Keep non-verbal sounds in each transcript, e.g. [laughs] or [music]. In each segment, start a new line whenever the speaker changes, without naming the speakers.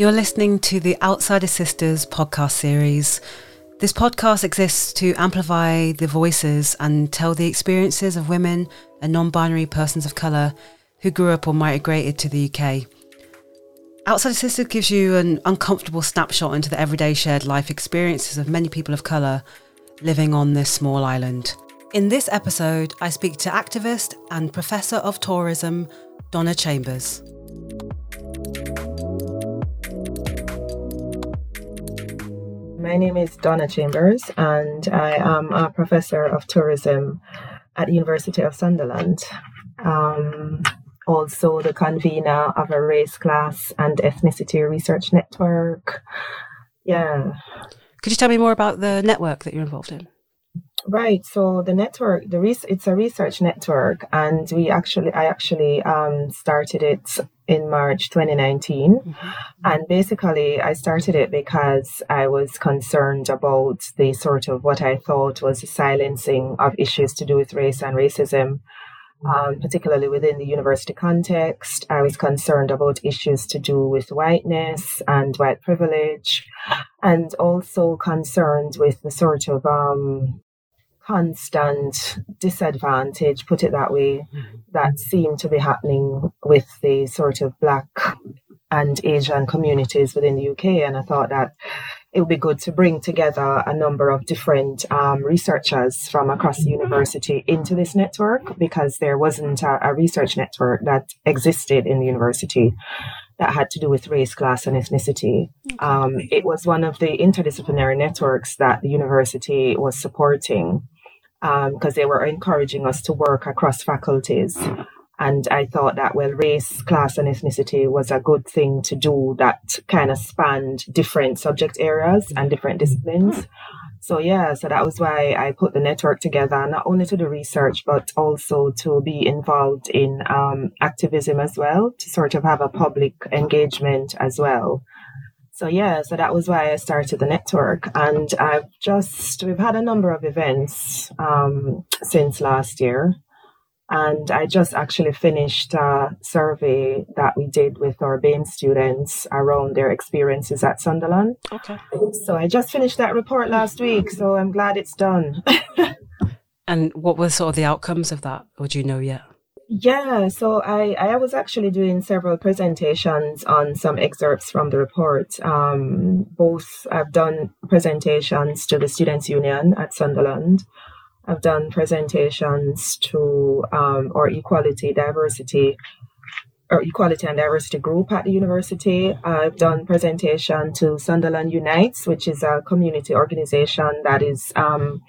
You're listening to the Outsider Sisters podcast series. This podcast exists to amplify the voices and tell the experiences of women and non binary persons of colour who grew up or migrated to the UK. Outsider Sisters gives you an uncomfortable snapshot into the everyday shared life experiences of many people of colour living on this small island. In this episode, I speak to activist and professor of tourism, Donna Chambers.
My name is Donna Chambers, and I am a professor of tourism at the University of Sunderland. Um, also, the convener of a race, class, and ethnicity research network. Yeah.
Could you tell me more about the network that you're involved in?
Right. So the network, the res- it's a research network, and we actually, I actually um, started it in March 2019. Mm-hmm. And basically, I started it because I was concerned about the sort of what I thought was the silencing of issues to do with race and racism. Um, particularly within the university context. I was concerned about issues to do with whiteness and white privilege, and also concerned with the sort of um, constant disadvantage, put it that way, mm-hmm. that seemed to be happening with the sort of Black and Asian communities within the UK. And I thought that it would be good to bring together a number of different um, researchers from across the university into this network because there wasn't a, a research network that existed in the university that had to do with race, class, and ethnicity. Um, it was one of the interdisciplinary networks that the university was supporting because um, they were encouraging us to work across faculties. And I thought that, well, race, class, and ethnicity was a good thing to do that kind of spanned different subject areas and different disciplines. So, yeah, so that was why I put the network together, not only to do research, but also to be involved in um, activism as well, to sort of have a public engagement as well. So yeah, so that was why I started the network, and I've just we've had a number of events um, since last year, and I just actually finished a survey that we did with our BAME students around their experiences at Sunderland.
Okay.
So I just finished that report last week, so I'm glad it's done. [laughs]
and what were sort of the outcomes of that? Or do you know yet?
Yeah, so I, I was actually doing several presentations on some excerpts from the report. Um, both I've done presentations to the Students' Union at Sunderland. I've done presentations to um, our equality, diversity, or equality and diversity group at the university. I've done presentation to Sunderland Unites, which is a community organization that is um,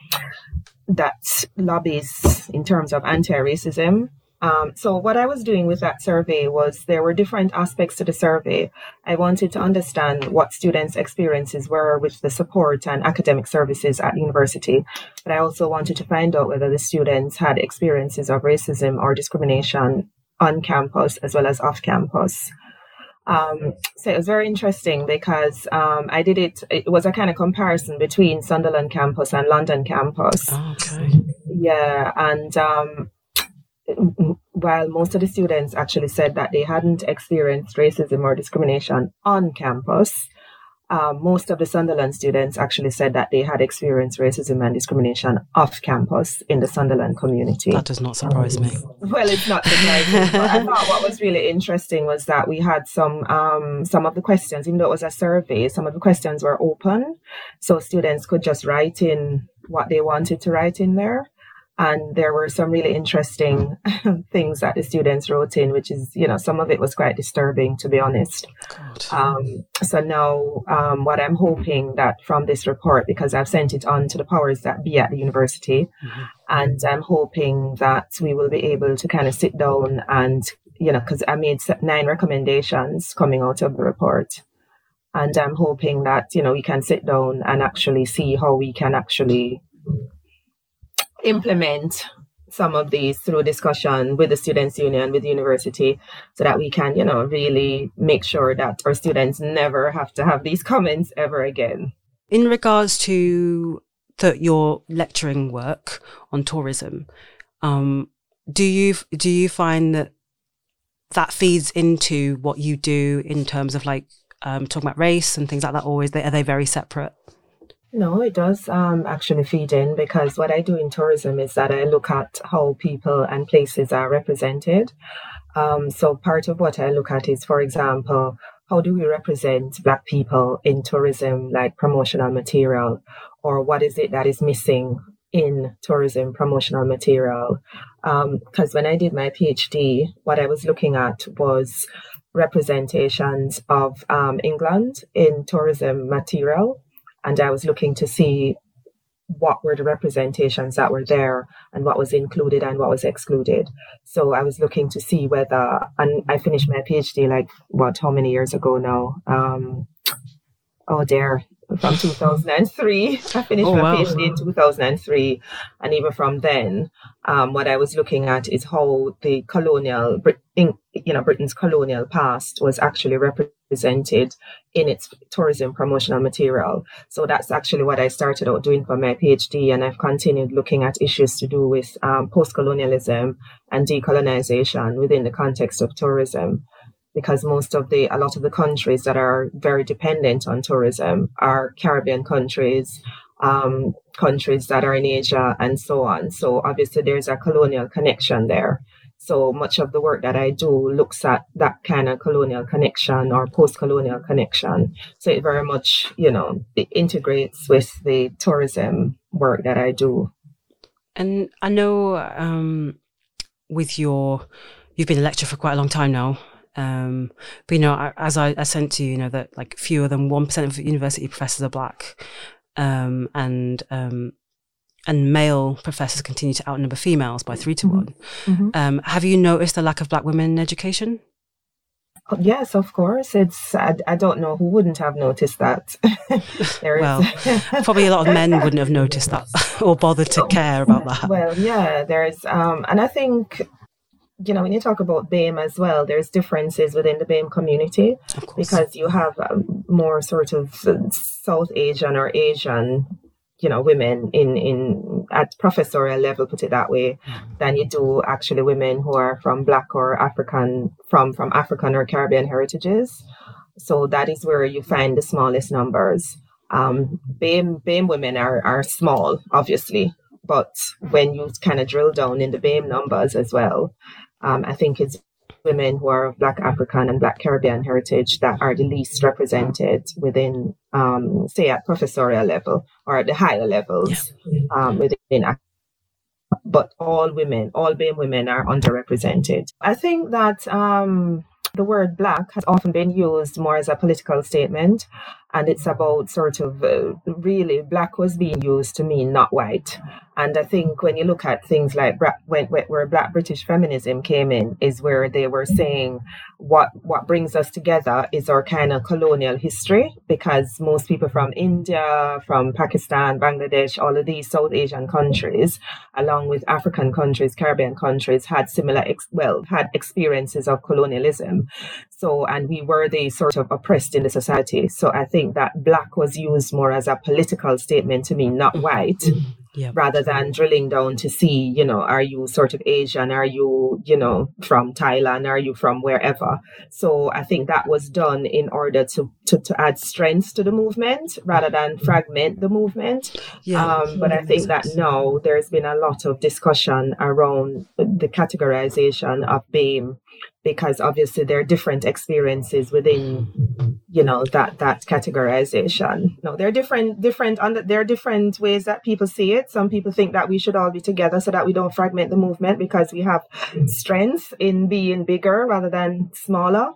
that lobbies in terms of anti-racism um, so what I was doing with that survey was there were different aspects to the survey. I wanted to understand what students' experiences were with the support and academic services at university, but I also wanted to find out whether the students had experiences of racism or discrimination on campus as well as off campus. Um, so it was very interesting because um, I did it, it was a kind of comparison between Sunderland campus and London campus.
Oh, okay.
Yeah. And um, while most of the students actually said that they hadn't experienced racism or discrimination on campus, um, most of the Sunderland students actually said that they had experienced racism and discrimination off campus in the Sunderland community.
That does not surprise me.
Well, it's not surprising. but I thought what was really interesting was that we had some um, some of the questions, even though it was a survey, some of the questions were open, so students could just write in what they wanted to write in there and there were some really interesting [laughs] things that the students wrote in which is you know some of it was quite disturbing to be honest. Um, so now um, what i'm hoping that from this report because i've sent it on to the powers that be at the university mm-hmm. and i'm hoping that we will be able to kind of sit down and you know because i made nine recommendations coming out of the report. And i'm hoping that you know we can sit down and actually see how we can actually implement some of these through discussion with the students union with the university so that we can you know really make sure that our students never have to have these comments ever again
in regards to the, your lecturing work on tourism um, do you do you find that that feeds into what you do in terms of like um, talking about race and things like that? Always are they very separate?
No, it does um, actually feed in because what I do in tourism is that I look at how people and places are represented. Um, so part of what I look at is, for example, how do we represent Black people in tourism, like promotional material, or what is it that is missing in tourism promotional material? Because um, when I did my PhD, what I was looking at was representations of um, England in tourism material and I was looking to see what were the representations that were there and what was included and what was excluded. So I was looking to see whether, and I finished my PhD like what, how many years ago now? Um, oh dear, from 2003. [laughs] I finished oh, my wow. PhD in 2003. And even from then, um, what I was looking at is how the colonial, you know, Britain's colonial past was actually represented in its tourism promotional material. So that's actually what I started out doing for my PhD. And I've continued looking at issues to do with um, post colonialism and decolonization within the context of tourism because most of the a lot of the countries that are very dependent on tourism are Caribbean countries, um, countries that are in Asia, and so on. So obviously there's a colonial connection there. So much of the work that I do looks at that kind of colonial connection or post-colonial connection. So it very much, you know, it integrates with the tourism work that I do.
And I know um, with your, you've been a lecturer for quite a long time now. Um, but you know, as I, I sent to you, you know that like fewer than one percent of university professors are black, um, and um, and male professors continue to outnumber females by three to mm-hmm. one. Mm-hmm. Um, have you noticed the lack of black women in education?
Oh, yes, of course. It's I, I don't know who wouldn't have noticed that. [laughs]
well, probably a lot of men wouldn't have noticed that [laughs] or bothered to care about that.
Well, yeah, there's um, and I think you know, when you talk about BAME as well, there's differences within the BAME community because you have um, more sort of South Asian or Asian, you know, women in in at professorial level, put it that way, mm-hmm. than you do actually women who are from Black or African from from African or Caribbean heritages. So that is where you find the smallest numbers. Um, BAME, BAME women are are small, obviously, but when you kind of drill down in the BAME numbers as well, um, I think it's women who are of Black African and Black Caribbean heritage that are the least represented within, um, say, at professorial level or at the higher levels yeah. um, within. But all women, all BAME women are underrepresented. I think that um, the word black has often been used more as a political statement, and it's about sort of uh, really black was being used to mean not white. And I think when you look at things like when, where Black British feminism came in, is where they were saying what what brings us together is our kind of colonial history, because most people from India, from Pakistan, Bangladesh, all of these South Asian countries, along with African countries, Caribbean countries, had similar ex- well had experiences of colonialism. So, and we were the sort of oppressed in the society. So I think that black was used more as a political statement to mean not white yeah. rather than drilling down to see, you know, are you sort of Asian? Are you, you know, from Thailand? Are you from wherever? So I think that was done in order to, to, to add strength to the movement rather than fragment the movement. Yeah. Um, but I think that now there's been a lot of discussion around the categorization of BAME because obviously there are different experiences within you know that that categorization. No there are different different under there are different ways that people see it. Some people think that we should all be together so that we don't fragment the movement because we have strength in being bigger rather than smaller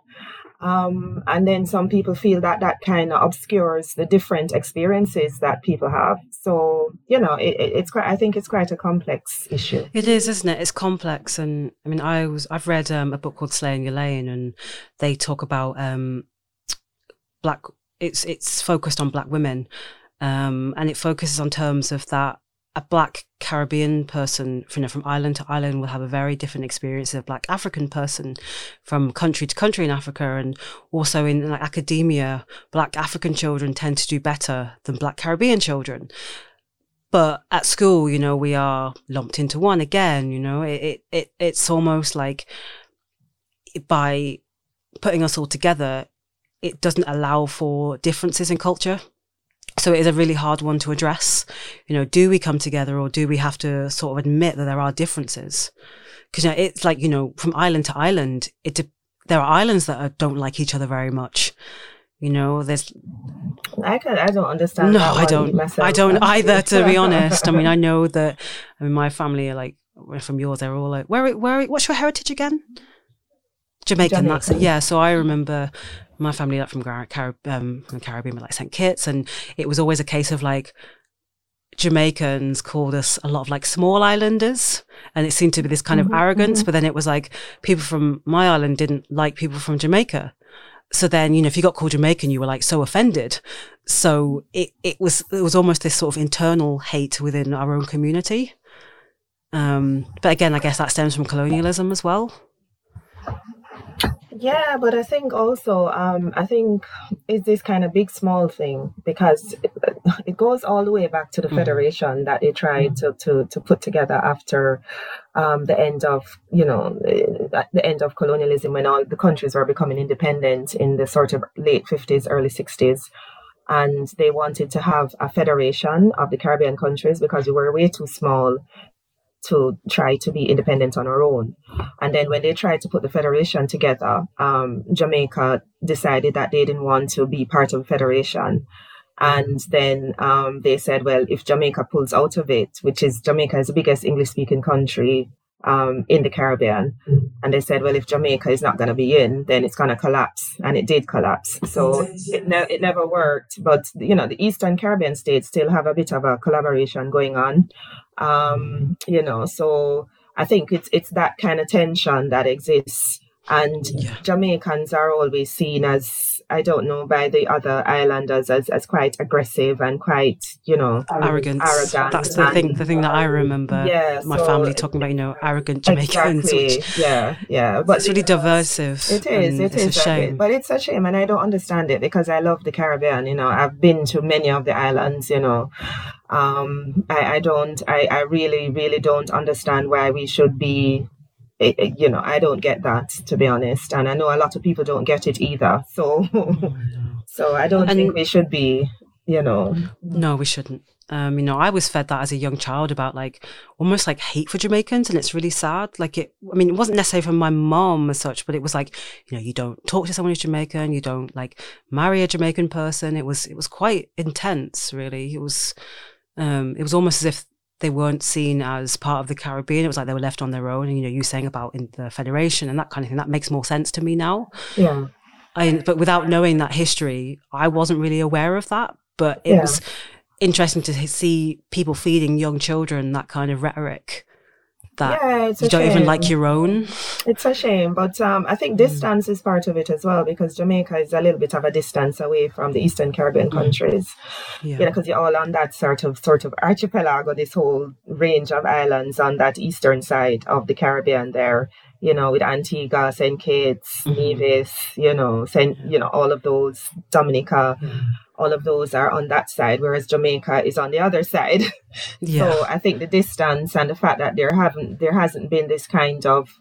um, and then some people feel that that kind of obscures the different experiences that people have. So, you know, it, it, it's quite, I think it's quite a complex issue.
It is, isn't it? It's complex. And I mean, I was, I've read um, a book called Slay In Your Lane and they talk about um, black, it's, it's focused on black women. Um, and it focuses on terms of that a black Caribbean person you know, from island to island will have a very different experience of a black African person from country to country in Africa and also in like academia, black African children tend to do better than black Caribbean children. But at school, you know, we are lumped into one again, you know, it, it, it it's almost like by putting us all together, it doesn't allow for differences in culture. So it is a really hard one to address. You know, do we come together or do we have to sort of admit that there are differences? Because you know, it's like you know, from island to island, it there are islands that are, don't like each other very much. You know, there's.
I can I don't understand.
No, I don't. I don't either. [laughs] To be honest, I mean, I know that. I mean, my family are like from yours. They're all like, where, where, what's your heritage again? Jamaican, Jamaican. That's it. Yeah. So I remember my family like from Carib- um, from the Caribbean, like St. Kitts, and it was always a case of like Jamaicans called us a lot of like small islanders, and it seemed to be this kind mm-hmm, of arrogance. Mm-hmm. But then it was like people from my island didn't like people from Jamaica. So then, you know, if you got called Jamaican, you were like so offended. So it, it was it was almost this sort of internal hate within our own community. Um, but again, I guess that stems from colonialism as well.
Yeah, but I think also, um, I think it's this kind of big small thing because it, it goes all the way back to the mm. federation that they tried to, to, to put together after um, the end of, you know, the end of colonialism when all the countries were becoming independent in the sort of late 50s, early 60s. And they wanted to have a federation of the Caribbean countries because we were way too small to try to be independent on our own. And then when they tried to put the federation together, um, Jamaica decided that they didn't want to be part of the federation. And then um, they said, well, if Jamaica pulls out of it, which is Jamaica is the biggest English speaking country um, in the Caribbean. And they said, well, if Jamaica is not going to be in, then it's going to collapse. And it did collapse. So it, ne- it never worked. But, you know, the Eastern Caribbean states still have a bit of a collaboration going on. Um, you know, so I think it's it's that kind of tension that exists. And yeah. Jamaicans are always seen as, I don't know, by the other islanders as, as quite aggressive and quite, you know,
arrogant. Arrogant. That's the and, thing. The thing that I remember. Yeah, my so family talking about, you know, arrogant Jamaicans.
Exactly. Which, yeah, yeah.
But it's really diversive.
It is. It is a shame. But it's a shame, and I don't understand it because I love the Caribbean. You know, I've been to many of the islands. You know, um, I, I don't, I, I really, really don't understand why we should be, it, it, you know, I don't get that to be honest. And I know a lot of people don't get it either. [laughs] So, so I don't and, think we should be, you know.
No, we shouldn't. Um, you know, I was fed that as a young child about like almost like hate for Jamaicans, and it's really sad. Like it, I mean, it wasn't necessarily from my mom as such, but it was like, you know, you don't talk to someone who's Jamaican, you don't like marry a Jamaican person. It was, it was quite intense, really. It was, um, it was almost as if they weren't seen as part of the Caribbean. It was like they were left on their own. And you know, you saying about in the federation and that kind of thing. That makes more sense to me now.
Yeah.
I, but without knowing that history, I wasn't really aware of that. But it yeah. was interesting to see people feeding young children that kind of rhetoric that yeah, you don't shame. even like your own.
It's a shame, but um, I think distance mm. is part of it as well because Jamaica is a little bit of a distance away from the Eastern Caribbean mm. countries. Yeah, you know, because you're all on that sort of sort of archipelago, this whole range of islands on that eastern side of the Caribbean there. You know, with Antigua, Saint Kitts, mm-hmm. Nevis, you know, Saint, you know, all of those, Dominica. All of those are on that side, whereas Jamaica is on the other side. [laughs] Yeah. So I think the distance and the fact that there haven't there hasn't been this kind of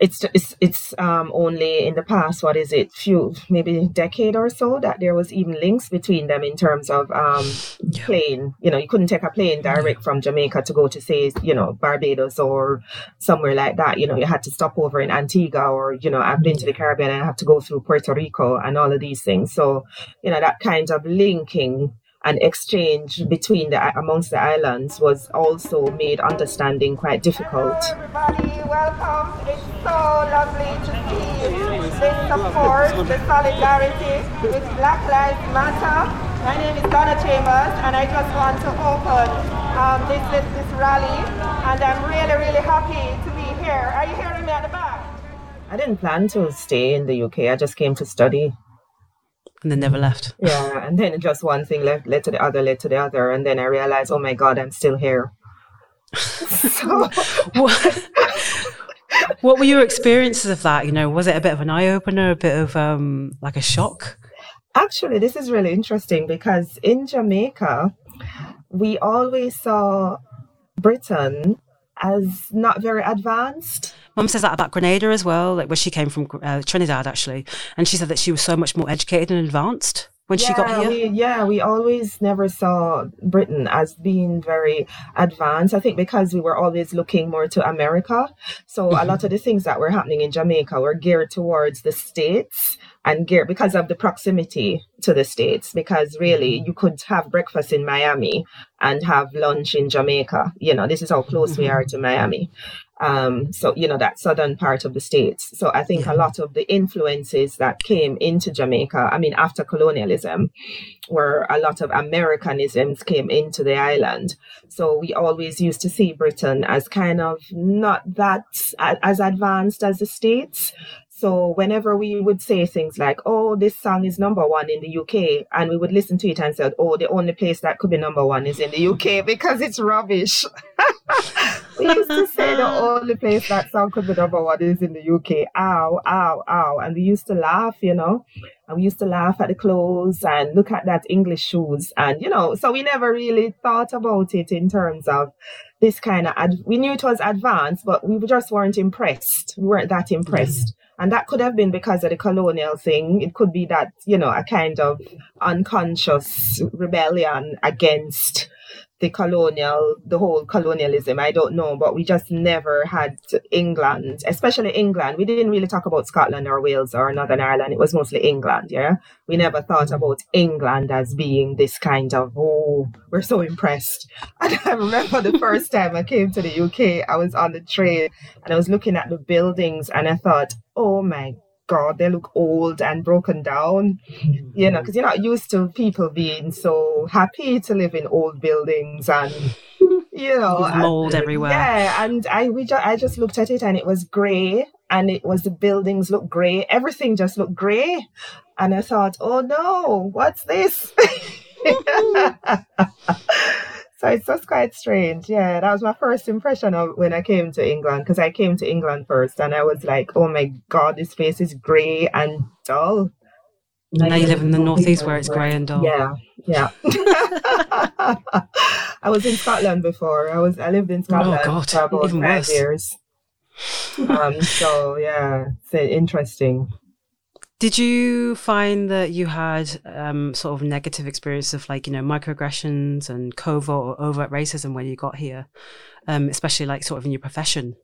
it's it's it's um, only in the past what is it few maybe decade or so that there was even links between them in terms of um, yeah. plane. You know you couldn't take a plane direct from Jamaica to go to say you know Barbados or somewhere like that. You know you had to stop over in Antigua or you know I've been to the Caribbean and I have to go through Puerto Rico and all of these things. So you know that kind of linking and exchange between the amongst the islands was also made understanding quite difficult.
Hello everybody, welcome. It's so lovely to see the support, the solidarity with Black Lives Matter. My name is Donna Chambers, and I just want to open um, this, this this rally, and I'm really really happy to be here. Are you hearing me at the back?
I didn't plan to stay in the UK. I just came to study
and then never left.
Yeah, and then just one thing led, led to the other, led to the other, and then I realized, oh my god, I'm still here. [laughs]
so, what, what were your experiences of that? You know, was it a bit of an eye opener, a bit of um, like a shock?
Actually, this is really interesting because in Jamaica, we always saw Britain as not very advanced.
Mum says that about Grenada as well, like where she came from uh, Trinidad actually, and she said that she was so much more educated and advanced when
yeah,
she got here?
We, yeah, we always never saw Britain as being very advanced. I think because we were always looking more to America. So mm-hmm. a lot of the things that were happening in Jamaica were geared towards the States and geared because of the proximity to the States. Because really, mm-hmm. you could have breakfast in Miami and have lunch in Jamaica. You know, this is how close mm-hmm. we are to Miami. Um, so, you know, that southern part of the states. So I think yeah. a lot of the influences that came into Jamaica, I mean, after colonialism, where a lot of Americanisms came into the island. So we always used to see Britain as kind of not that as advanced as the States. So whenever we would say things like, "Oh, this song is number one in the UK," and we would listen to it and say, "Oh, the only place that could be number one is in the UK [laughs] because it's rubbish." [laughs] we used to say the only place that song could be number one is in the UK. Ow, ow, ow, and we used to laugh, you know, and we used to laugh at the clothes and look at that English shoes, and you know, so we never really thought about it in terms of this kind of. Ad- we knew it was advanced, but we just weren't impressed. We weren't that impressed. And that could have been because of the colonial thing. It could be that, you know, a kind of unconscious rebellion against the colonial, the whole colonialism. I don't know, but we just never had England, especially England. We didn't really talk about Scotland or Wales or Northern Ireland. It was mostly England. Yeah. We never thought mm. about England as being this kind of, oh, we're so impressed. [laughs] And I remember the first [laughs] time I came to the UK, I was on the train and I was looking at the buildings and I thought, oh my God, they look old and broken down, you know, mm-hmm. because you're not used to people being so happy to live in old buildings and, [laughs] you know,
mold and, everywhere.
Yeah, and I we just I just looked at it and it was grey, and it was the buildings looked grey, everything just looked grey, and I thought, oh no, what's this? Mm-hmm. [laughs] So it's just quite strange. Yeah, that was my first impression of when I came to England because I came to England first and I was like, oh my God, this place is grey and dull.
Now you live in the northeast where it's grey and dull.
Yeah, yeah. [laughs] I was in Scotland before. I was I lived in oh, Scotland oh God, for about five worse. years. Um, so yeah, it's interesting.
Did you find that you had um, sort of negative experience of like you know microaggressions and covert or overt racism when you got here, um, especially like sort of in your profession?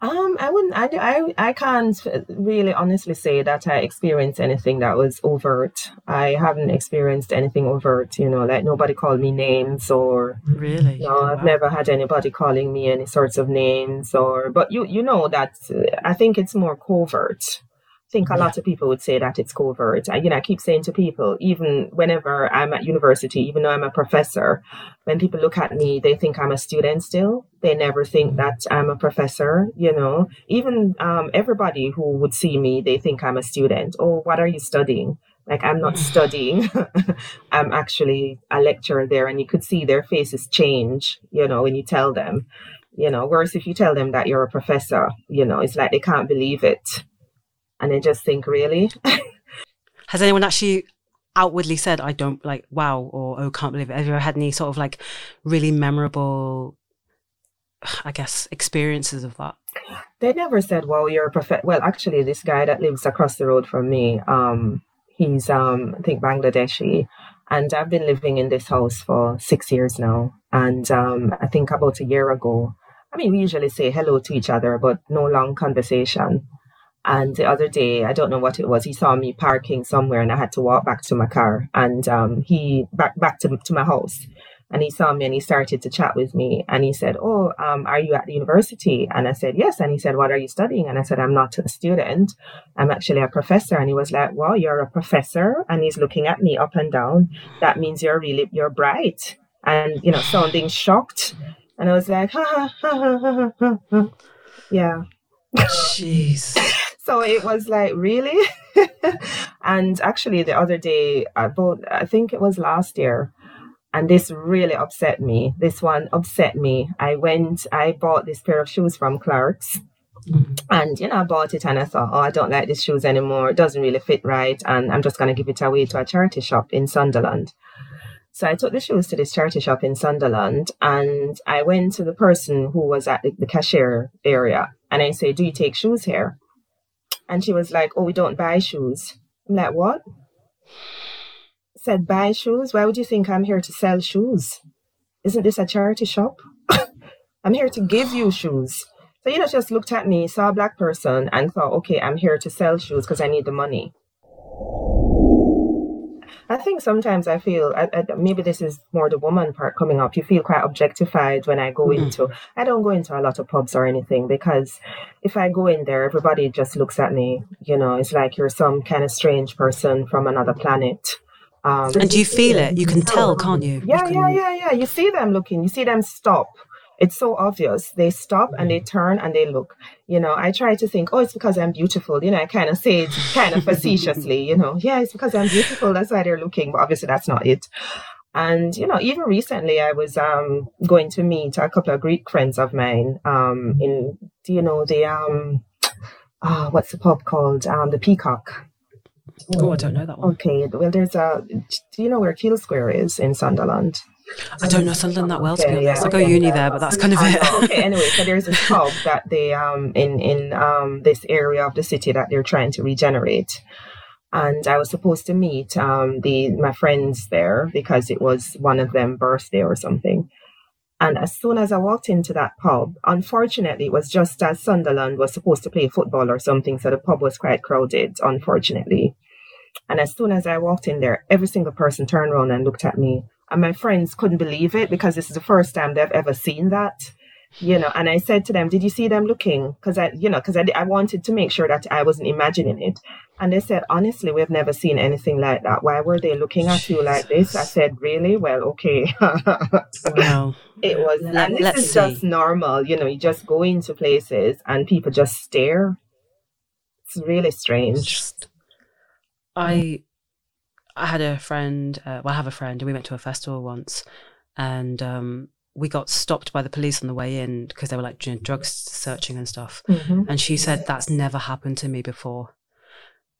Um, I wouldn't. I, I I can't really honestly say that I experienced anything that was overt. I haven't experienced anything overt. You know, like nobody called me names or
really.
No, I've never had anybody calling me any sorts of names or. But you you know that I think it's more covert think a lot of people would say that it's covert. I, you know, I keep saying to people, even whenever I'm at university, even though I'm a professor, when people look at me, they think I'm a student still. They never think mm-hmm. that I'm a professor, you know. Even um, everybody who would see me, they think I'm a student. Oh, what are you studying? Like I'm not studying. [laughs] I'm actually a lecturer there and you could see their faces change, you know, when you tell them. You know, whereas if you tell them that you're a professor, you know, it's like they can't believe it and I just think, really? [laughs]
Has anyone actually outwardly said, I don't like, wow, or oh, can't believe it? Have you ever had any sort of like really memorable, I guess, experiences of that?
They never said, well, you're a prophet. Well, actually, this guy that lives across the road from me, um, he's, um, I think, Bangladeshi. And I've been living in this house for six years now. And um, I think about a year ago, I mean, we usually say hello to each other, but no long conversation. And the other day, I don't know what it was, he saw me parking somewhere and I had to walk back to my car and um, he back back to, to my house. And he saw me and he started to chat with me. And he said, Oh, um, are you at the university? And I said, Yes. And he said, What are you studying? And I said, I'm not a student. I'm actually a professor. And he was like, Well, you're a professor. And he's looking at me up and down. That means you're really, you're bright. And, you know, sounding shocked. And I was like, Ha ha ha ha ha ha. ha. Yeah.
Jeez.
So it was like really? [laughs] And actually the other day i bought i think it was last year and this really upset me. This one upset me. I went i bought this pair of shoes from Clarks. Mm-hmm. and you know i bought it and i thought oh i don't like these shoes anymore. It doesn't really fit right and i'm just going to give it away to a charity shop in sunderland. So I took the shoes to this charity shop in Sunderland and I went to the person who was at the, the cashier area and I said, Do you take shoes here? And she was like, Oh, we don't buy shoes. I'm like, What? said, Buy shoes? Why would you think I'm here to sell shoes? Isn't this a charity shop? [laughs] I'm here to give you shoes. So, you know, just looked at me, saw a black person, and thought, okay, I'm here to sell shoes because I need the money. I think sometimes I feel I, I, maybe this is more the woman part coming up. You feel quite objectified when I go mm-hmm. into. I don't go into a lot of pubs or anything because if I go in there, everybody just looks at me. You know, it's like you're some kind of strange person from another planet.
Um, and do you feel it? You can tell, can't you?
Yeah,
you
can... yeah, yeah, yeah. You see them looking. You see them stop it's so obvious. They stop and they turn and they look. You know, I try to think, oh, it's because I'm beautiful. You know, I kind of say it kind of [laughs] facetiously, you know, yeah, it's because I'm beautiful. That's why they're looking. But obviously, that's not it. And, you know, even recently, I was um, going to meet a couple of Greek friends of mine um, in, do you know, the, um, uh, what's the pub called? Um, the Peacock.
Oh, I don't know that one.
Okay. Well, there's a, do you know where Keel Square is in Sunderland?
I don't know Sunderland that well, to be honest. I go uni there, but that's kind of it.
okay, [laughs] anyway, so there's this pub that they um in in um this area of the city that they're trying to regenerate. And I was supposed to meet um the my friends there because it was one of them birthday or something. And as soon as I walked into that pub, unfortunately, it was just as Sunderland was supposed to play football or something, so the pub was quite crowded, unfortunately. And as soon as I walked in there, every single person turned around and looked at me and my friends couldn't believe it because this is the first time they've ever seen that you know. And i said to them did you see them looking? Because i you know because I, I wanted to make sure that i wasn't imagining it. And they said honestly we've never seen anything like that. Why were they looking at you like this? I said really? Well okay.
Wow. [laughs]
It was Let, and this is see. just normal you know you just go into places and people just stare. It's really strange.
I I had a friend, uh, well, I have a friend, and we went to a festival once, and um, we got stopped by the police on the way in because they were like you know, drugs searching and stuff. Mm-hmm. And she said that's never happened to me before,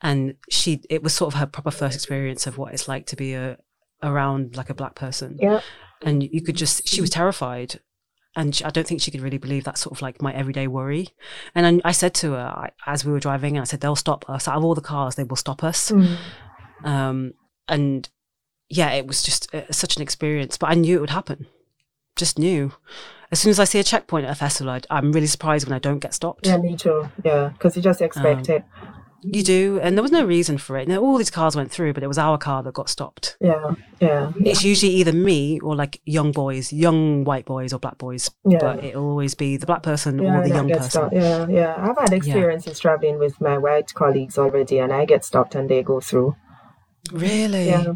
and she it was sort of her proper first experience of what it's like to be a around like a black person.
Yeah,
and you could just she was terrified. And I don't think she could really believe that sort of like my everyday worry. And I, I said to her I, as we were driving, I said they'll stop us out of all the cars. They will stop us. Mm. Um, and yeah, it was just uh, such an experience. But I knew it would happen. Just knew. As soon as I see a checkpoint at a festival, I, am really surprised when I don't get stopped.
Yeah, me too. Yeah, because you just expect um, it.
You do, and there was no reason for it. Now, all these cars went through, but it was our car that got stopped.
Yeah, yeah.
It's usually either me or like young boys, young white boys or black boys. Yeah. But it'll always be the black person yeah, or the young person.
Stopped. Yeah, yeah. I've had experiences traveling with my white colleagues already, and I get stopped and they go through.
Really?
Yeah.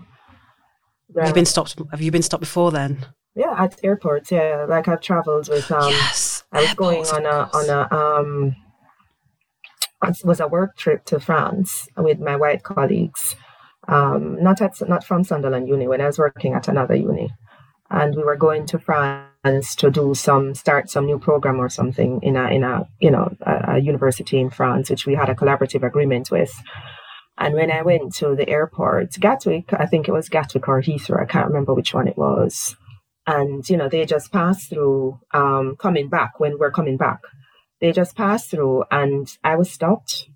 Have you been stopped? Have you been stopped before then?
Yeah, at airports. Yeah, like I've traveled with. Um, yes, I was going on a on a um. It was a work trip to France with my white colleagues. Um, not at not from Sunderland Uni when I was working at another uni, and we were going to France to do some start some new program or something in a in a you know a, a university in France, which we had a collaborative agreement with. And when I went to the airport, Gatwick, I think it was Gatwick or Heathrow, I can't remember which one it was. And, you know, they just passed through um, coming back when we're coming back. They just passed through and I was stopped.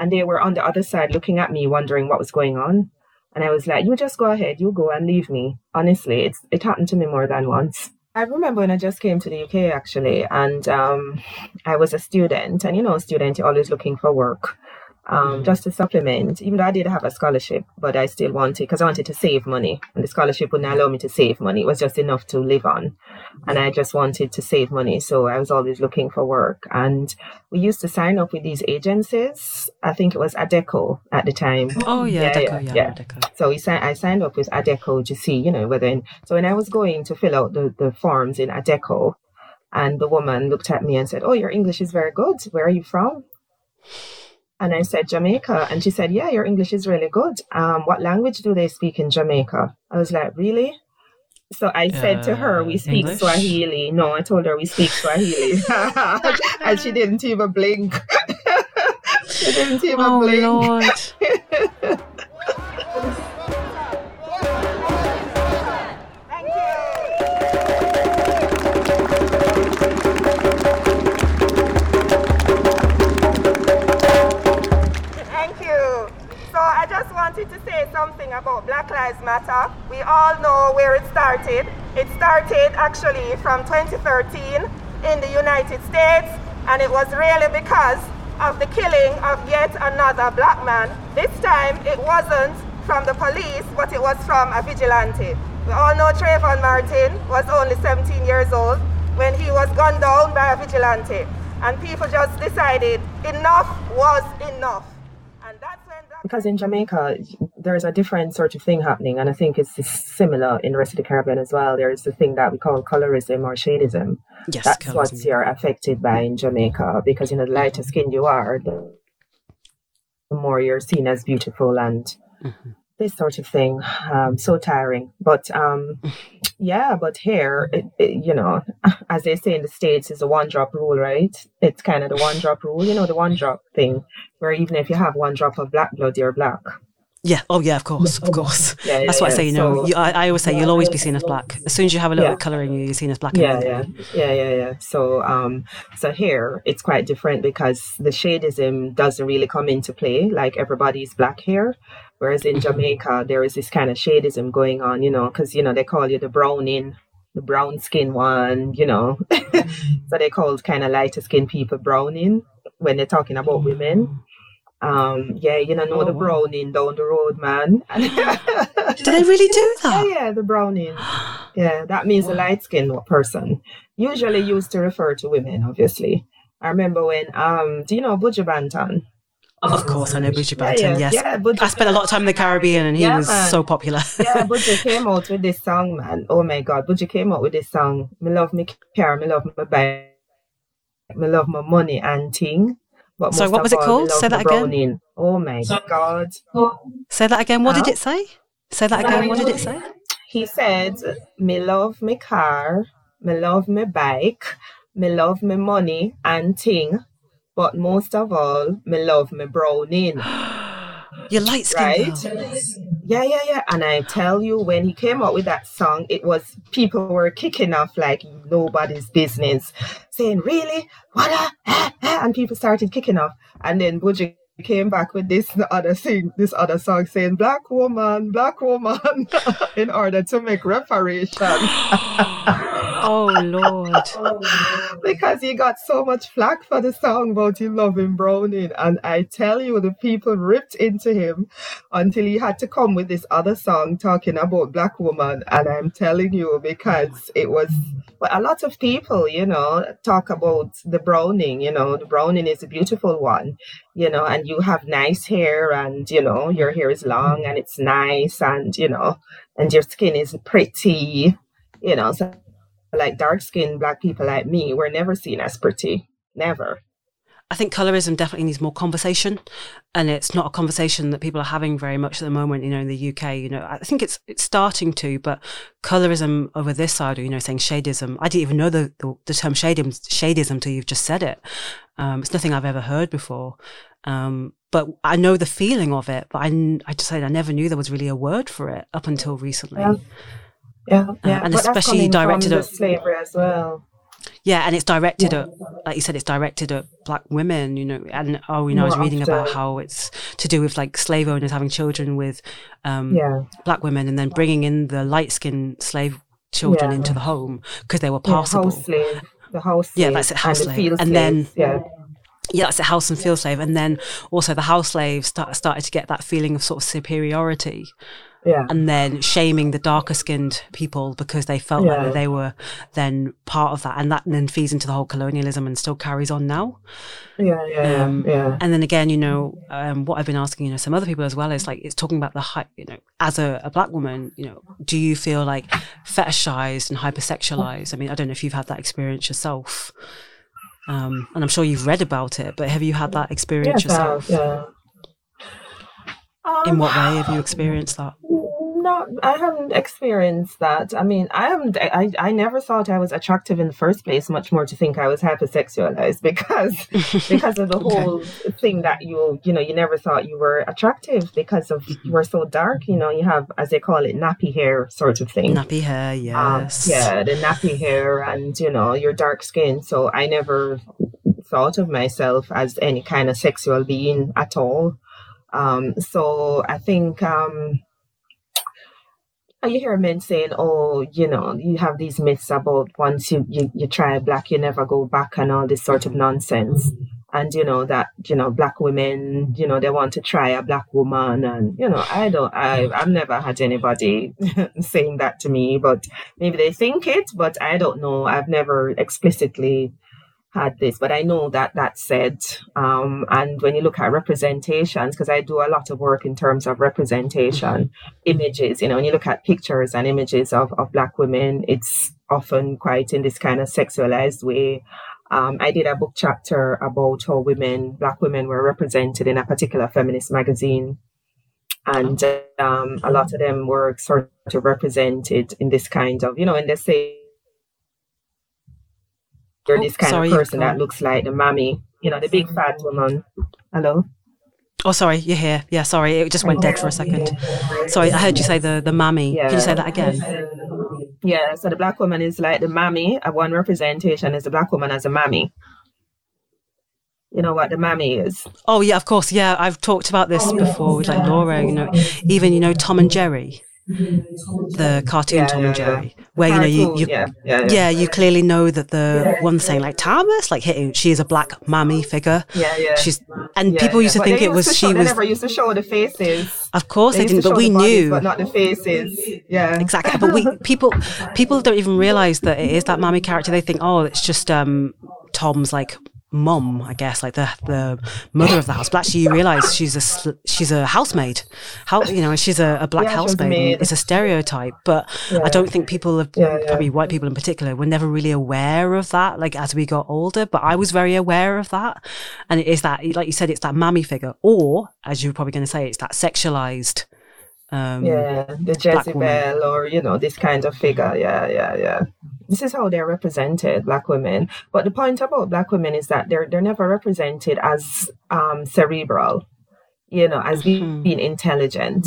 And they were on the other side looking at me, wondering what was going on. And I was like, you just go ahead, you go and leave me. Honestly, it's it happened to me more than once. I remember when I just came to the UK actually, and um, I was a student, and you know, a student, you're always looking for work um, mm. just to supplement. Even though I did have a scholarship, but I still wanted because I wanted to save money, and the scholarship wouldn't allow me to save money. It was just enough to live on, and I just wanted to save money, so I was always looking for work. And we used to sign up with these agencies. I think it was Adecco at the time.
Oh yeah, yeah, Adecco, yeah, yeah. Adecco.
So we signed. I signed up with Adecco to see, you know, whether. In, so when I was going to fill out the the forms in Adecco, and the woman looked at me and said, "Oh, your English is very good. Where are you from?" And I said, Jamaica. And she said, Yeah, your English is really good. Um, what language do they speak in Jamaica? I was like, Really? So I said to her, We speak English? Swahili. No, I told her we speak Swahili. [laughs] and she didn't even blink. [laughs] she didn't even oh, blink. Lord. [laughs]
something about Black Lives Matter. We all know where it started. It started actually from 2013 in the United States, and it was really because of the killing of yet another black man. This time it wasn't from the police, but it was from a vigilante. We all know Trayvon Martin was only 17 years old when he was gunned down by a vigilante. And people just decided enough was enough. And that's when
because in Jamaica there's a different sort of thing happening, and I think it's similar in the rest of the Caribbean as well. There's the thing that we call colorism or shadism.
Yes,
that's
colorism.
what you're affected by in Jamaica because you know the lighter skinned you are, the, the more you're seen as beautiful and mm-hmm. This sort of thing. Um, so tiring, but um, [laughs] yeah, but here, it, it, you know, as they say in the states, is a one drop rule, right? It's kind of the one drop rule, you know, the one drop thing, where even if you have one drop of black blood, you're black.
Yeah. Oh, yeah. Of course. Of course. Yeah, yeah, That's what yeah. I say. You know, so, you, I, I, always say you'll always be seen as black. As soon as you have a little bit of color in you, you're seen as black.
Yeah, yeah, yeah, yeah, yeah. So, um, so here it's quite different because the shadism doesn't really come into play. Like everybody's black here, whereas in mm-hmm. Jamaica there is this kind of shadism going on. You know, because you know they call you the browning the brown skin one, you know. [laughs] so they called kind of lighter skin people browning when they're talking about women. Um, yeah, you know, know oh, the browning down the road, man. [laughs]
do they really do [laughs] that?
Yeah, yeah, the browning. Yeah, that means a light skinned person. Usually used to refer to women, obviously. I remember when, um, do you know Buju Banton?
Of course, I know Buju Banton. Yeah, yeah. Yes, yeah, Buju, I spent a lot of time in the Caribbean, and he yeah, was man. so popular.
yeah, Buju came out with this song, man. Oh my God, Buju came out with this song. Me love me car, me love my bike, me love my money and ting.
But so what was it called? Say that again.
Oh my God.
Say that again. What did it say? Say that again. What did it say?
He said, "Me love me car, me love me bike, me love me money and ting, but most of all, me love me browning." [gasps]
You're light skinned.
Right? Yeah, yeah, yeah. And I tell you, when he came out with that song, it was people were kicking off like nobody's business, saying, Really? What? A, eh, eh, and people started kicking off. And then Buju came back with this other thing, this other song saying black woman, black woman [laughs] in order to make reparation. [laughs]
oh Lord.
because he got so much flack for the song about him loving Browning. And I tell you, the people ripped into him until he had to come with this other song talking about black woman. And I'm telling you, because it was well, a lot of people, you know, talk about the Browning, you know, the Browning is a beautiful one, you know, and you have nice hair and, you know, your hair is long and it's nice and, you know, and your skin is pretty, you know, so like dark skinned black people like me, we're never seen as pretty. Never.
I think colorism definitely needs more conversation, and it's not a conversation that people are having very much at the moment. You know, in the UK, you know, I think it's it's starting to, but colorism over this side, or you know, saying shadism. I didn't even know the the, the term shadism shadism until you've just said it. Um, it's nothing I've ever heard before. Um, but I know the feeling of it, but I, I just said I never knew there was really a word for it up until recently.
Yeah, yeah, yeah.
Uh, and but especially directed at
slavery as well.
Yeah, and it's directed yeah. at, like you said, it's directed at black women, you know. And oh, you know, I was reading about how it's to do with like slave owners having children with um, yeah. black women, and then bringing in the light skinned slave children yeah. into the home because they were passable.
house slave, the house slave,
yeah, that's it, house slave, and, and then
yeah
yeah, that's a house and field slave. And then also the house slaves start, started to get that feeling of sort of superiority.
Yeah.
And then shaming the darker skinned people because they felt yeah. like they were then part of that. And that then feeds into the whole colonialism and still carries on now.
Yeah, yeah, um, yeah.
And then again, you know, um, what I've been asking, you know, some other people as well is like, it's talking about the, high, you know, as a, a black woman, you know, do you feel like fetishized and hypersexualized? I mean, I don't know if you've had that experience yourself. Um, and I'm sure you've read about it, but have you had that experience
yes,
yourself?
yeah.
Um, In what way have you experienced that?
Not I haven't experienced that. I mean, I haven't I, I never thought I was attractive in the first place, much more to think I was hypersexualized [laughs] because because of the whole thing that you you know, you never thought you were attractive because of you were so dark, you know, you have as they call it nappy hair sort of thing.
Nappy hair, yes.
Um, yeah, the nappy hair and you know, your dark skin. So I never thought of myself as any kind of sexual being at all. Um, so I think um, you hear men saying, "Oh, you know, you have these myths about once you you, you try black, you never go back," and all this sort of nonsense. And you know that you know black women, you know they want to try a black woman, and you know I don't, I I've never had anybody [laughs] saying that to me, but maybe they think it, but I don't know. I've never explicitly had this, but I know that that said, um, and when you look at representations, because I do a lot of work in terms of representation, images, you know, when you look at pictures and images of, of Black women, it's often quite in this kind of sexualized way. Um, I did a book chapter about how women, Black women, were represented in a particular feminist magazine. And um, a lot of them were sort of represented in this kind of, you know, in the same you're oh, this kind sorry, of person that looks like the mommy, you know, the big fat woman. Hello?
Oh, sorry, you're here. Yeah, sorry, it just went dead for a second. Sorry, I heard you say the the mammy. Yeah. Can you say that again?
Yeah, so the black woman is like the mammy. Uh, one representation is the black woman as a mammy. You know what the mammy is?
Oh yeah, of course. Yeah, I've talked about this oh, before with like Laura. You know, even you know Tom and Jerry the cartoon yeah, Tom yeah, and Jerry, yeah. where you know you, you yeah, yeah, you clearly know that the one saying like Thomas, like hitting, she is a black mommy figure.
Yeah, yeah.
She's and people used to but think it was
she
was.
They never used to show the faces.
Of course they, they didn't, but we bodies, knew,
but not the faces. Yeah,
exactly. But we [laughs] people people don't even realize that it is that mommy character. They think, oh, it's just um Tom's like mom, I guess, like the the mother of the house. But actually, you realise she's a she's a housemaid. How you know she's a, a black yeah, housemaid. It's a stereotype, but yeah. I don't think people have yeah, probably white people in particular were never really aware of that. Like as we got older, but I was very aware of that, and it is that like you said, it's that mammy figure, or as you were probably going to say, it's that sexualized.
Um, yeah, the Jezebel or you know this kind of figure. Yeah, yeah, yeah this is how they're represented, black women. But the point about black women is that they're they're never represented as um, cerebral, you know, as mm-hmm. being intelligent.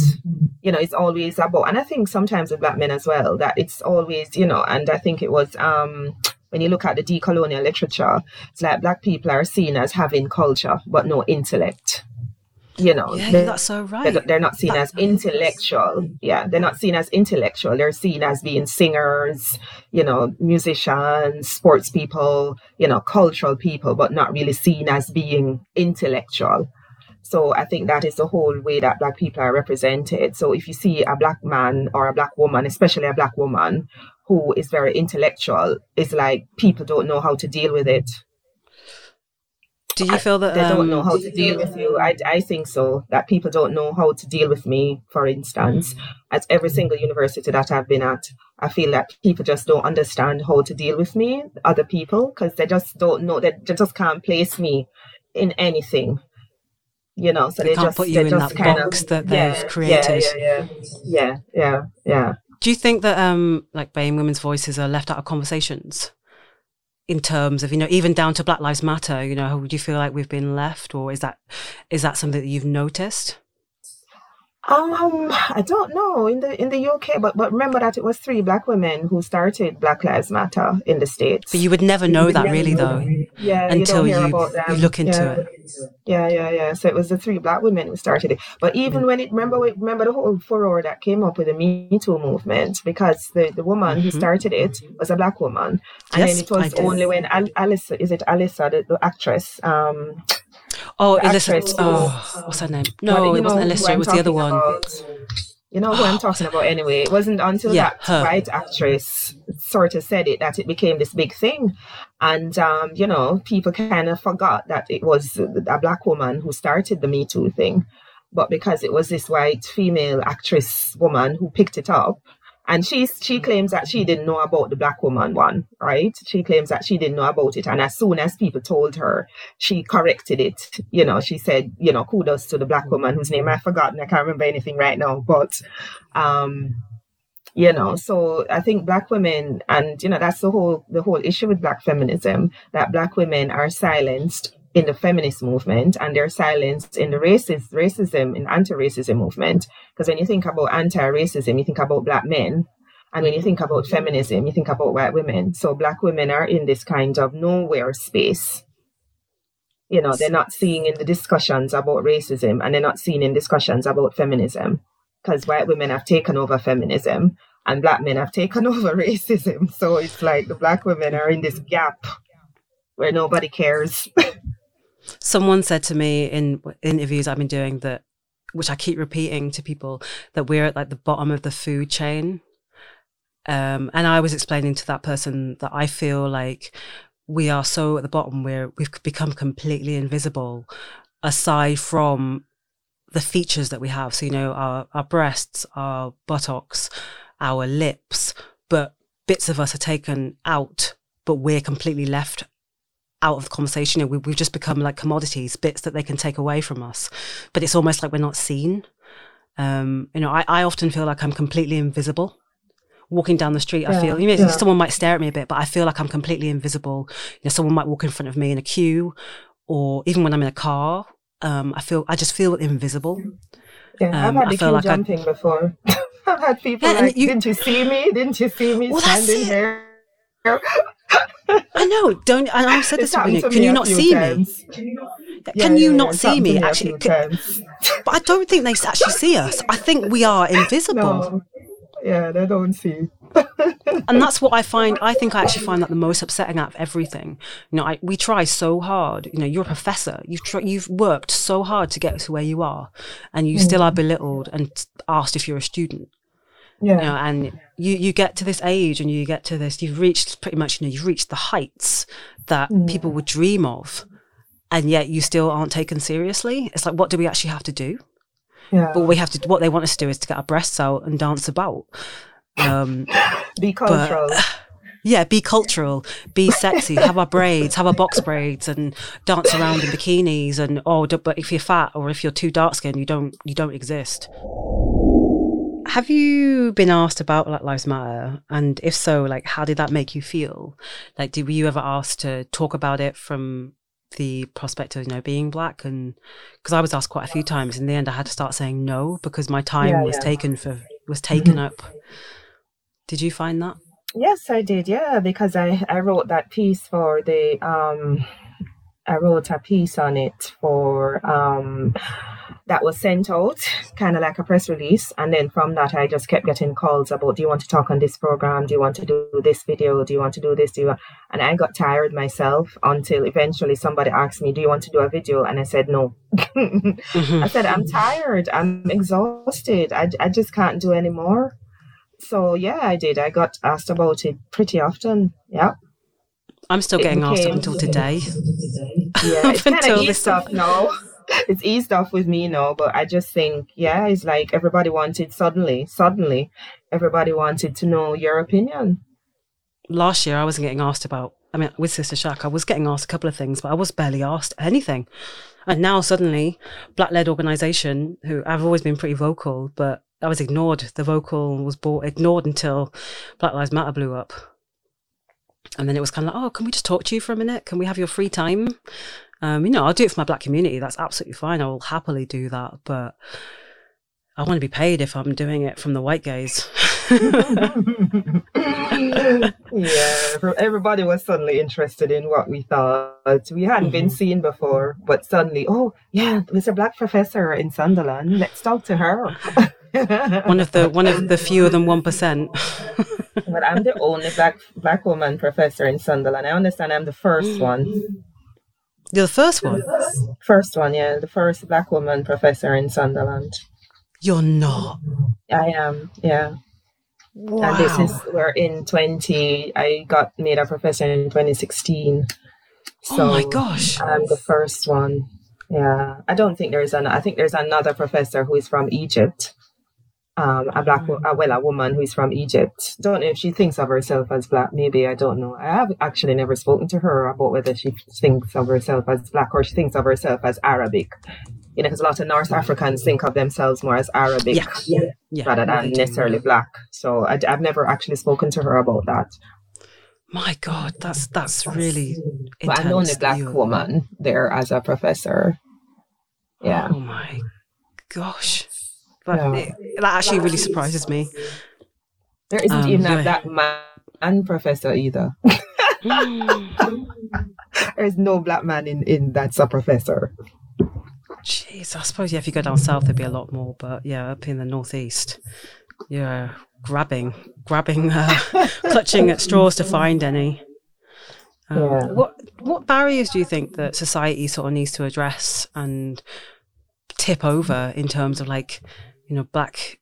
You know, it's always about, and I think sometimes with black men as well, that it's always, you know, and I think it was um, when you look at the decolonial literature, it's like black people are seen as having culture but no intellect you know
yeah, that's so right.
they're, they're not seen as intellectual. Yeah they're not seen as intellectual. They're seen as being singers you know musicians sports people you know cultural people but not really seen as being intellectual. So I think that is the whole way that black people are represented. So if you see a black man or a black woman, especially a black woman who is very intellectual, it's like people don't know how to deal with it
do you feel that
they um, don't know how to deal with you? I, I think so. That people don't know how to deal with me, for instance. At every single university that I've been at, I feel that people just don't understand how to deal with me, other people, because they just don't know. They, they just can't place me in anything you know so
they,
they
can't
just
put you in that box of, that they've
yeah,
created
yeah yeah, yeah yeah yeah
do you think that um like BAME women's voices are left out of conversations in terms of you know even down to black lives matter you know do you feel like we've been left or is that is that something that you've noticed
um, I don't know in the in the UK, but but remember that it was three black women who started Black Lives Matter in the states.
But you would never know that really, though.
Yeah,
until
you,
you, you, look into
yeah.
it.
Yeah, yeah, yeah. So it was the three black women who started it. But even when it remember remember the whole furor that came up with the Me Too movement because the the woman mm-hmm. who started it was a black woman, and yes, then it was only when Al- Alice is it Alyssa the, the actress um
Oh, Alyssa. Oh, what's her name? No, it wasn't Alyssa. It was the other one.
About. You know who I'm [gasps] talking about anyway. It wasn't until yeah, that her. white actress sort of said it that it became this big thing. And, um, you know, people kind of forgot that it was a black woman who started the Me Too thing. But because it was this white female actress woman who picked it up, and she she claims that she didn't know about the black woman one, right? She claims that she didn't know about it, and as soon as people told her, she corrected it. You know, she said, you know, kudos to the black woman whose name I've forgotten. I can't remember anything right now, but um, you know so i think black women and you know that's the whole the whole issue with black feminism that black women are silenced in the feminist movement and they're silenced in the racist racism in anti-racism movement. Because when you think about anti-racism you think about black men. And when you think about feminism you think about white women. So black women are in this kind of nowhere space. You know they're not seeing in the discussions about racism and they're not seeing in discussions about feminism. Because white women have taken over feminism and black men have taken [laughs] over racism. So it's like the black women are in this gap where nobody cares. [laughs]
Someone said to me in interviews I've been doing that, which I keep repeating to people, that we're at like the bottom of the food chain. Um, and I was explaining to that person that I feel like we are so at the bottom where we've become completely invisible aside from the features that we have. So, you know, our, our breasts, our buttocks, our lips, but bits of us are taken out, but we're completely left out of the conversation. You know, we, we've just become like commodities, bits that they can take away from us. But it's almost like we're not seen. Um, you know, I, I often feel like I'm completely invisible walking down the street, yeah, I feel, you know, yeah. someone might stare at me a bit, but I feel like I'm completely invisible. You know, someone might walk in front of me in a queue or even when I'm in a car, um, I feel, I just feel invisible.
Yeah, um, I've had the queue like jumping I, before. [laughs] I've had people yeah, like, you, didn't you see me? Didn't you see me well, standing here?
I know. Don't. And I said this to you. Can you not see times. me? Can you not, yeah, you not see me? Actually, can, but I don't think they actually see us. I think we are [laughs] invisible. No
yeah, they don't see. [laughs]
and that's what I find. I think I actually find that the most upsetting out of everything. You know, I, we try so hard. You know, you're a professor. You've tr- you've worked so hard to get to where you are, and you mm. still are belittled and asked if you're a student. Yeah. You know, and you you get to this age, and you get to this. You've reached pretty much. You know, you've reached the heights that mm. people would dream of, and yet you still aren't taken seriously. It's like, what do we actually have to do? Yeah. But we have to. What they want us to do is to get our breasts out and dance about. Um, [laughs]
be cultural. But, [laughs]
yeah, be cultural, be sexy, have our braids, have our box braids, and dance around in bikinis. And oh, but if you're fat or if you're too dark skinned, you don't you don't exist. Have you been asked about Black Lives Matter? And if so, like, how did that make you feel? Like, did, were you ever asked to talk about it from the prospect of you know being black and because I was asked quite a few times in the end I had to start saying no because my time yeah, was yeah. taken for was [laughs] taken mm-hmm. up did you find that
yes I did yeah because I I wrote that piece for the um I wrote a piece on it for um that was sent out, kind of like a press release. And then from that, I just kept getting calls about, do you want to talk on this program? Do you want to do this video? Do you want to do this? Do you want? And I got tired myself until eventually somebody asked me, do you want to do a video? And I said, no. mm-hmm. [laughs] I said, I'm tired. I'm exhausted. I, I just can't do anymore. So yeah, I did. I got asked about it pretty often. Yeah.
I'm still getting became, asked up until today.
Yeah, it's kind of eased up now. It's eased off with me now, but I just think, yeah, it's like everybody wanted suddenly, suddenly, everybody wanted to know your opinion.
Last year, I wasn't getting asked about. I mean, with Sister Shack, I was getting asked a couple of things, but I was barely asked anything. And now suddenly, black led organization, who I've always been pretty vocal, but I was ignored. The vocal was bought, ignored until Black Lives Matter blew up. And then it was kind of like, oh, can we just talk to you for a minute? Can we have your free time? Um, you know, I'll do it for my black community. That's absolutely fine. I will happily do that. But I want to be paid if I'm doing it from the white gaze. [laughs]
yeah, everybody was suddenly interested in what we thought. We hadn't mm-hmm. been seen before, but suddenly, oh, yeah, there's a black professor in Sunderland. Let's talk to her. [laughs]
one of the one of the fewer than one percent.
but I'm the only black black woman professor in Sunderland. I understand I'm the first [gasps] one.
You're the first one.
First one, yeah, the first black woman professor in Sunderland.
You're not.
I am, yeah. Wow. And this is we're in twenty. I got made a professor in 2016. So
oh my gosh!
I'm the first one. Yeah, I don't think there's an. I think there's another professor who is from Egypt um, a black, a, well, a woman who's from Egypt. Don't know if she thinks of herself as black. Maybe I don't know. I have actually never spoken to her about whether she thinks of herself as black or she thinks of herself as Arabic. You know, because a lot of North Africans think of themselves more as Arabic yeah. Yeah. rather than necessarily black. So I, have never actually spoken to her about that.
My God, that's that's really.
But I'm the only black woman there as a professor. Yeah.
Oh my gosh. But yeah. it, that actually really surprises me.
There isn't um, even a black man professor either. [laughs] There's no black man in, in that's a professor.
Jeez, I suppose yeah. If you go down south, there'd be a lot more, but yeah, up in the northeast, yeah, grabbing, grabbing, uh, [laughs] clutching at straws to find any. Um, yeah. What what barriers do you think that society sort of needs to address and tip over in terms of like, you know, black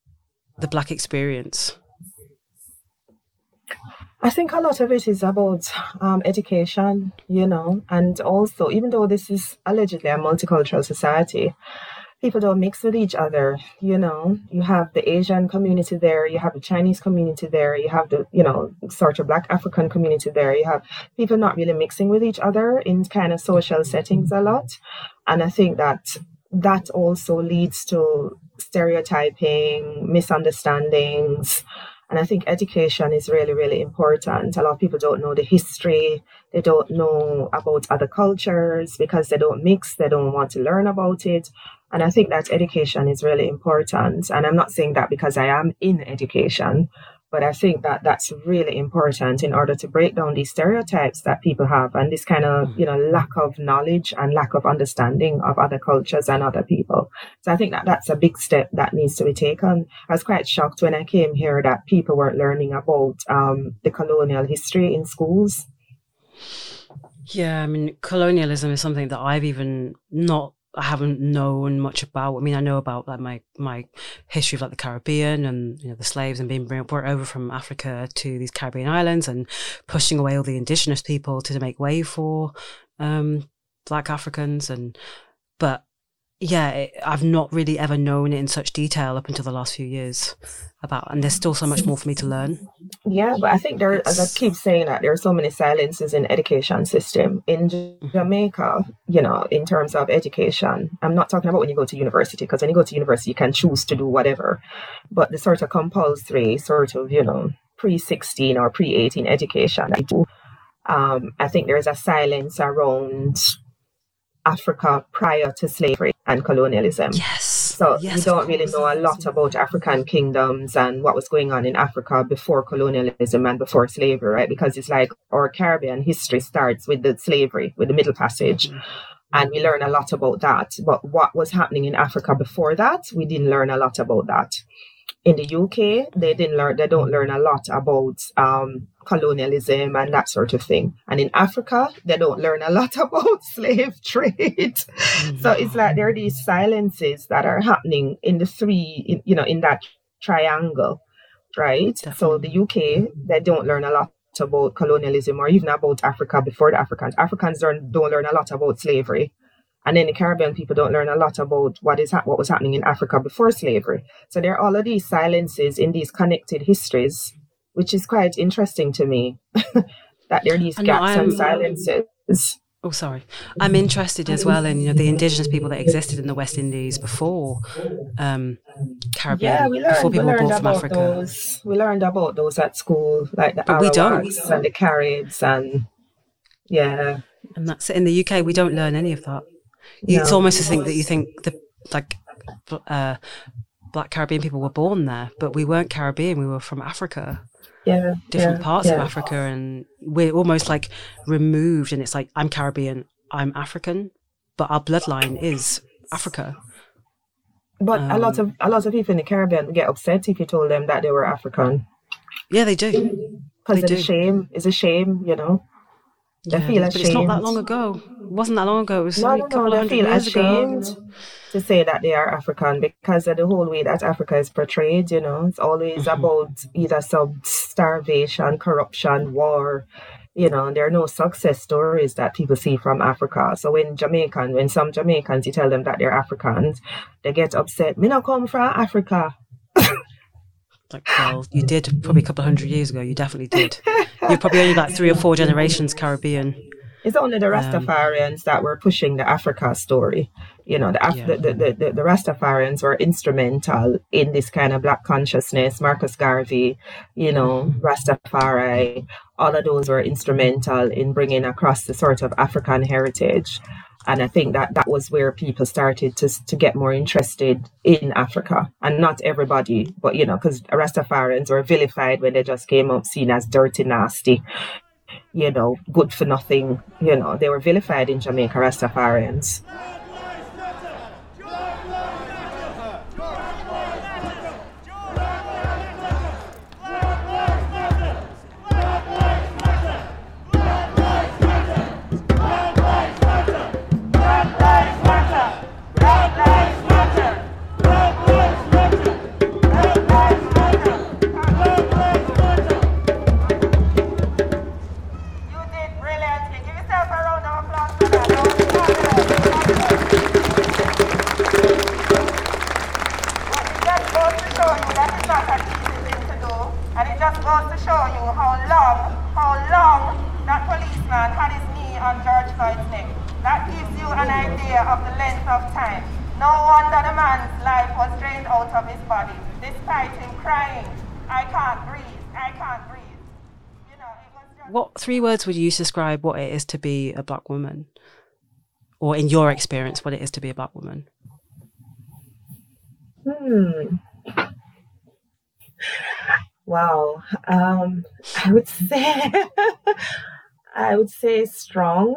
the black experience?
I think a lot of it is about um, education, you know, and also, even though this is allegedly a multicultural society, people don't mix with each other. You know, you have the Asian community there, you have the Chinese community there, you have the, you know, sort of Black African community there. You have people not really mixing with each other in kind of social settings a lot. And I think that that also leads to stereotyping, misunderstandings and I think education is really, really important. A lot of people don't know the history. They don't know about other cultures because they don't mix. They don't want to learn about it. And I think that education is really important. And I'm not saying that because I am in education, but I think that that's really important in order to break down these stereotypes that people have and this kind of, mm. you know, lack of knowledge and lack of understanding of other cultures and other people. So I think that that's a big step that needs to be taken. I was quite shocked when I came here that people weren't learning about um, the colonial history in schools.
Yeah, I mean, colonialism is something that I've even not I haven't known much about. I mean, I know about like my my history of like the Caribbean and you know the slaves and being brought over from Africa to these Caribbean islands and pushing away all the indigenous people to make way for um, Black Africans and but yeah, I've not really ever known it in such detail up until the last few years about, and there's still so much more for me to learn.
Yeah, but I think there, it's... as I keep saying that, there are so many silences in education system in mm-hmm. Jamaica. You know, in terms of education, I'm not talking about when you go to university because when you go to university, you can choose to do whatever, but the sort of compulsory, sort of, you know, pre 16 or pre 18 education. I do. Um, I think there's a silence around Africa prior to slavery and colonialism.
Yes.
So yes, we don't really know a lot about African kingdoms and what was going on in Africa before colonialism and before slavery, right? Because it's like our Caribbean history starts with the slavery, with the Middle Passage. Mm-hmm. And we learn a lot about that. But what was happening in Africa before that, we didn't learn a lot about that in the UK, they didn't learn, they don't learn a lot about um, colonialism and that sort of thing. And in Africa, they don't learn a [laughs] lot about slave trade. Mm-hmm. [laughs] So it's like there are these silences that are happening in the three, in, you know, in that triangle, right? Definitely. So the UK, they don't learn a lot about colonialism or even about Africa before the Africans. Africans don't, don't learn a lot about slavery. And then the Caribbean people don't learn a lot about what is ha- what was happening in Africa before slavery. So there are all of these silences in these connected histories, which is quite interesting to me. [laughs] that there are these gaps and silences.
Oh, sorry. I'm interested as well in you know the indigenous people that existed in the West Indies before um, Caribbean, yeah, we learned, before people we learned were brought from Africa.
Those. We learned about those at school, like the but Arawaks and the Caribs, and yeah.
And that's it. In the UK, we don't learn any of that. No. It's almost to think that you think the like uh, black Caribbean people were born there, but we weren't Caribbean. We were from Africa.
Yeah,
different
yeah,
parts
yeah.
of Africa, and we're almost like removed. And it's like I'm Caribbean, I'm African, but our bloodline is Africa.
But um, a lot of a lot of people in the Caribbean get upset if you told them that they were African.
Yeah, they do.
Because it's a shame. It's a shame, you know.
They yeah, feel ashamed. But it's not that long ago. It wasn't that long ago. It was no, no, no, they feel ashamed ago.
To say that they are African because of the whole way that Africa is portrayed. You know, it's always mm-hmm. about either some starvation, corruption, war. You know, there are no success stories that people see from Africa. So when Jamaican, when some Jamaicans, you tell them that they're Africans, they get upset. Me not come from Africa. [laughs]
like, well, you did probably a couple of hundred years ago. You definitely did. [laughs] You're probably only like three or four generations Caribbean.
It's only the um, Rastafarians that were pushing the Africa story. You know, the, Af- yeah. the, the, the, the, Rastafarians were instrumental in this kind of black consciousness. Marcus Garvey, you know, mm-hmm. Rastafari, all of those were instrumental in bringing across the sort of African heritage. And I think that that was where people started to, to get more interested in Africa. And not everybody, but you know, because Rastafarians were vilified when they just came up seen as dirty, nasty, you know, good for nothing. You know, they were vilified in Jamaica, Rastafarians.
Show you how long, how long that policeman had his knee on George Floyd's neck. That gives you an idea of the length of time. No wonder the man's life was drained out of his body, despite him crying, I can't breathe, I can't breathe. You know, it was just...
What three words would you describe what it is to be a black woman? Or in your experience, what it is to be a black woman?
Hmm. Wow. Um, I would [laughs] say I would say strong.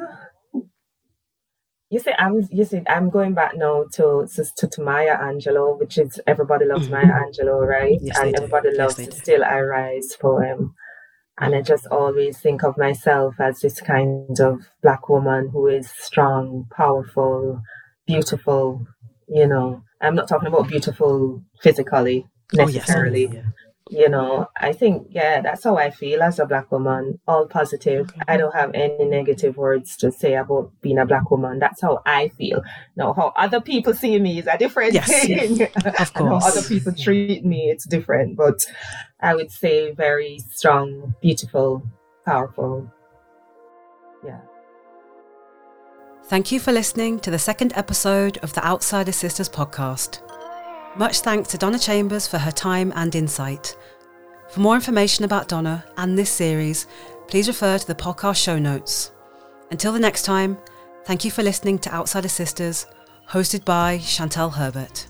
You say I'm you see I'm going back now to to, to Maya Angelou, which is everybody loves mm-hmm. Maya Angelou, right?
Yes,
and everybody
do.
loves
yes,
Still I Rise poem. And I just always think of myself as this kind of black woman who is strong, powerful, beautiful, you know. I'm not talking about beautiful physically necessarily.
Oh, yes.
You know, I think, yeah, that's how I feel as a black woman, all positive. I don't have any negative words to say about being a black woman. That's how I feel. Now, how other people see me is a different
yes,
thing.
Yes, of [laughs] course.
how other people treat me, it's different. But I would say very strong, beautiful, powerful. Yeah.
Thank you for listening to the second episode of the Outsider Sisters podcast. Much thanks to Donna Chambers for her time and insight. For more information about Donna and this series, please refer to the podcast show notes. Until the next time, thank you for listening to Outsider Sisters, hosted by Chantal Herbert.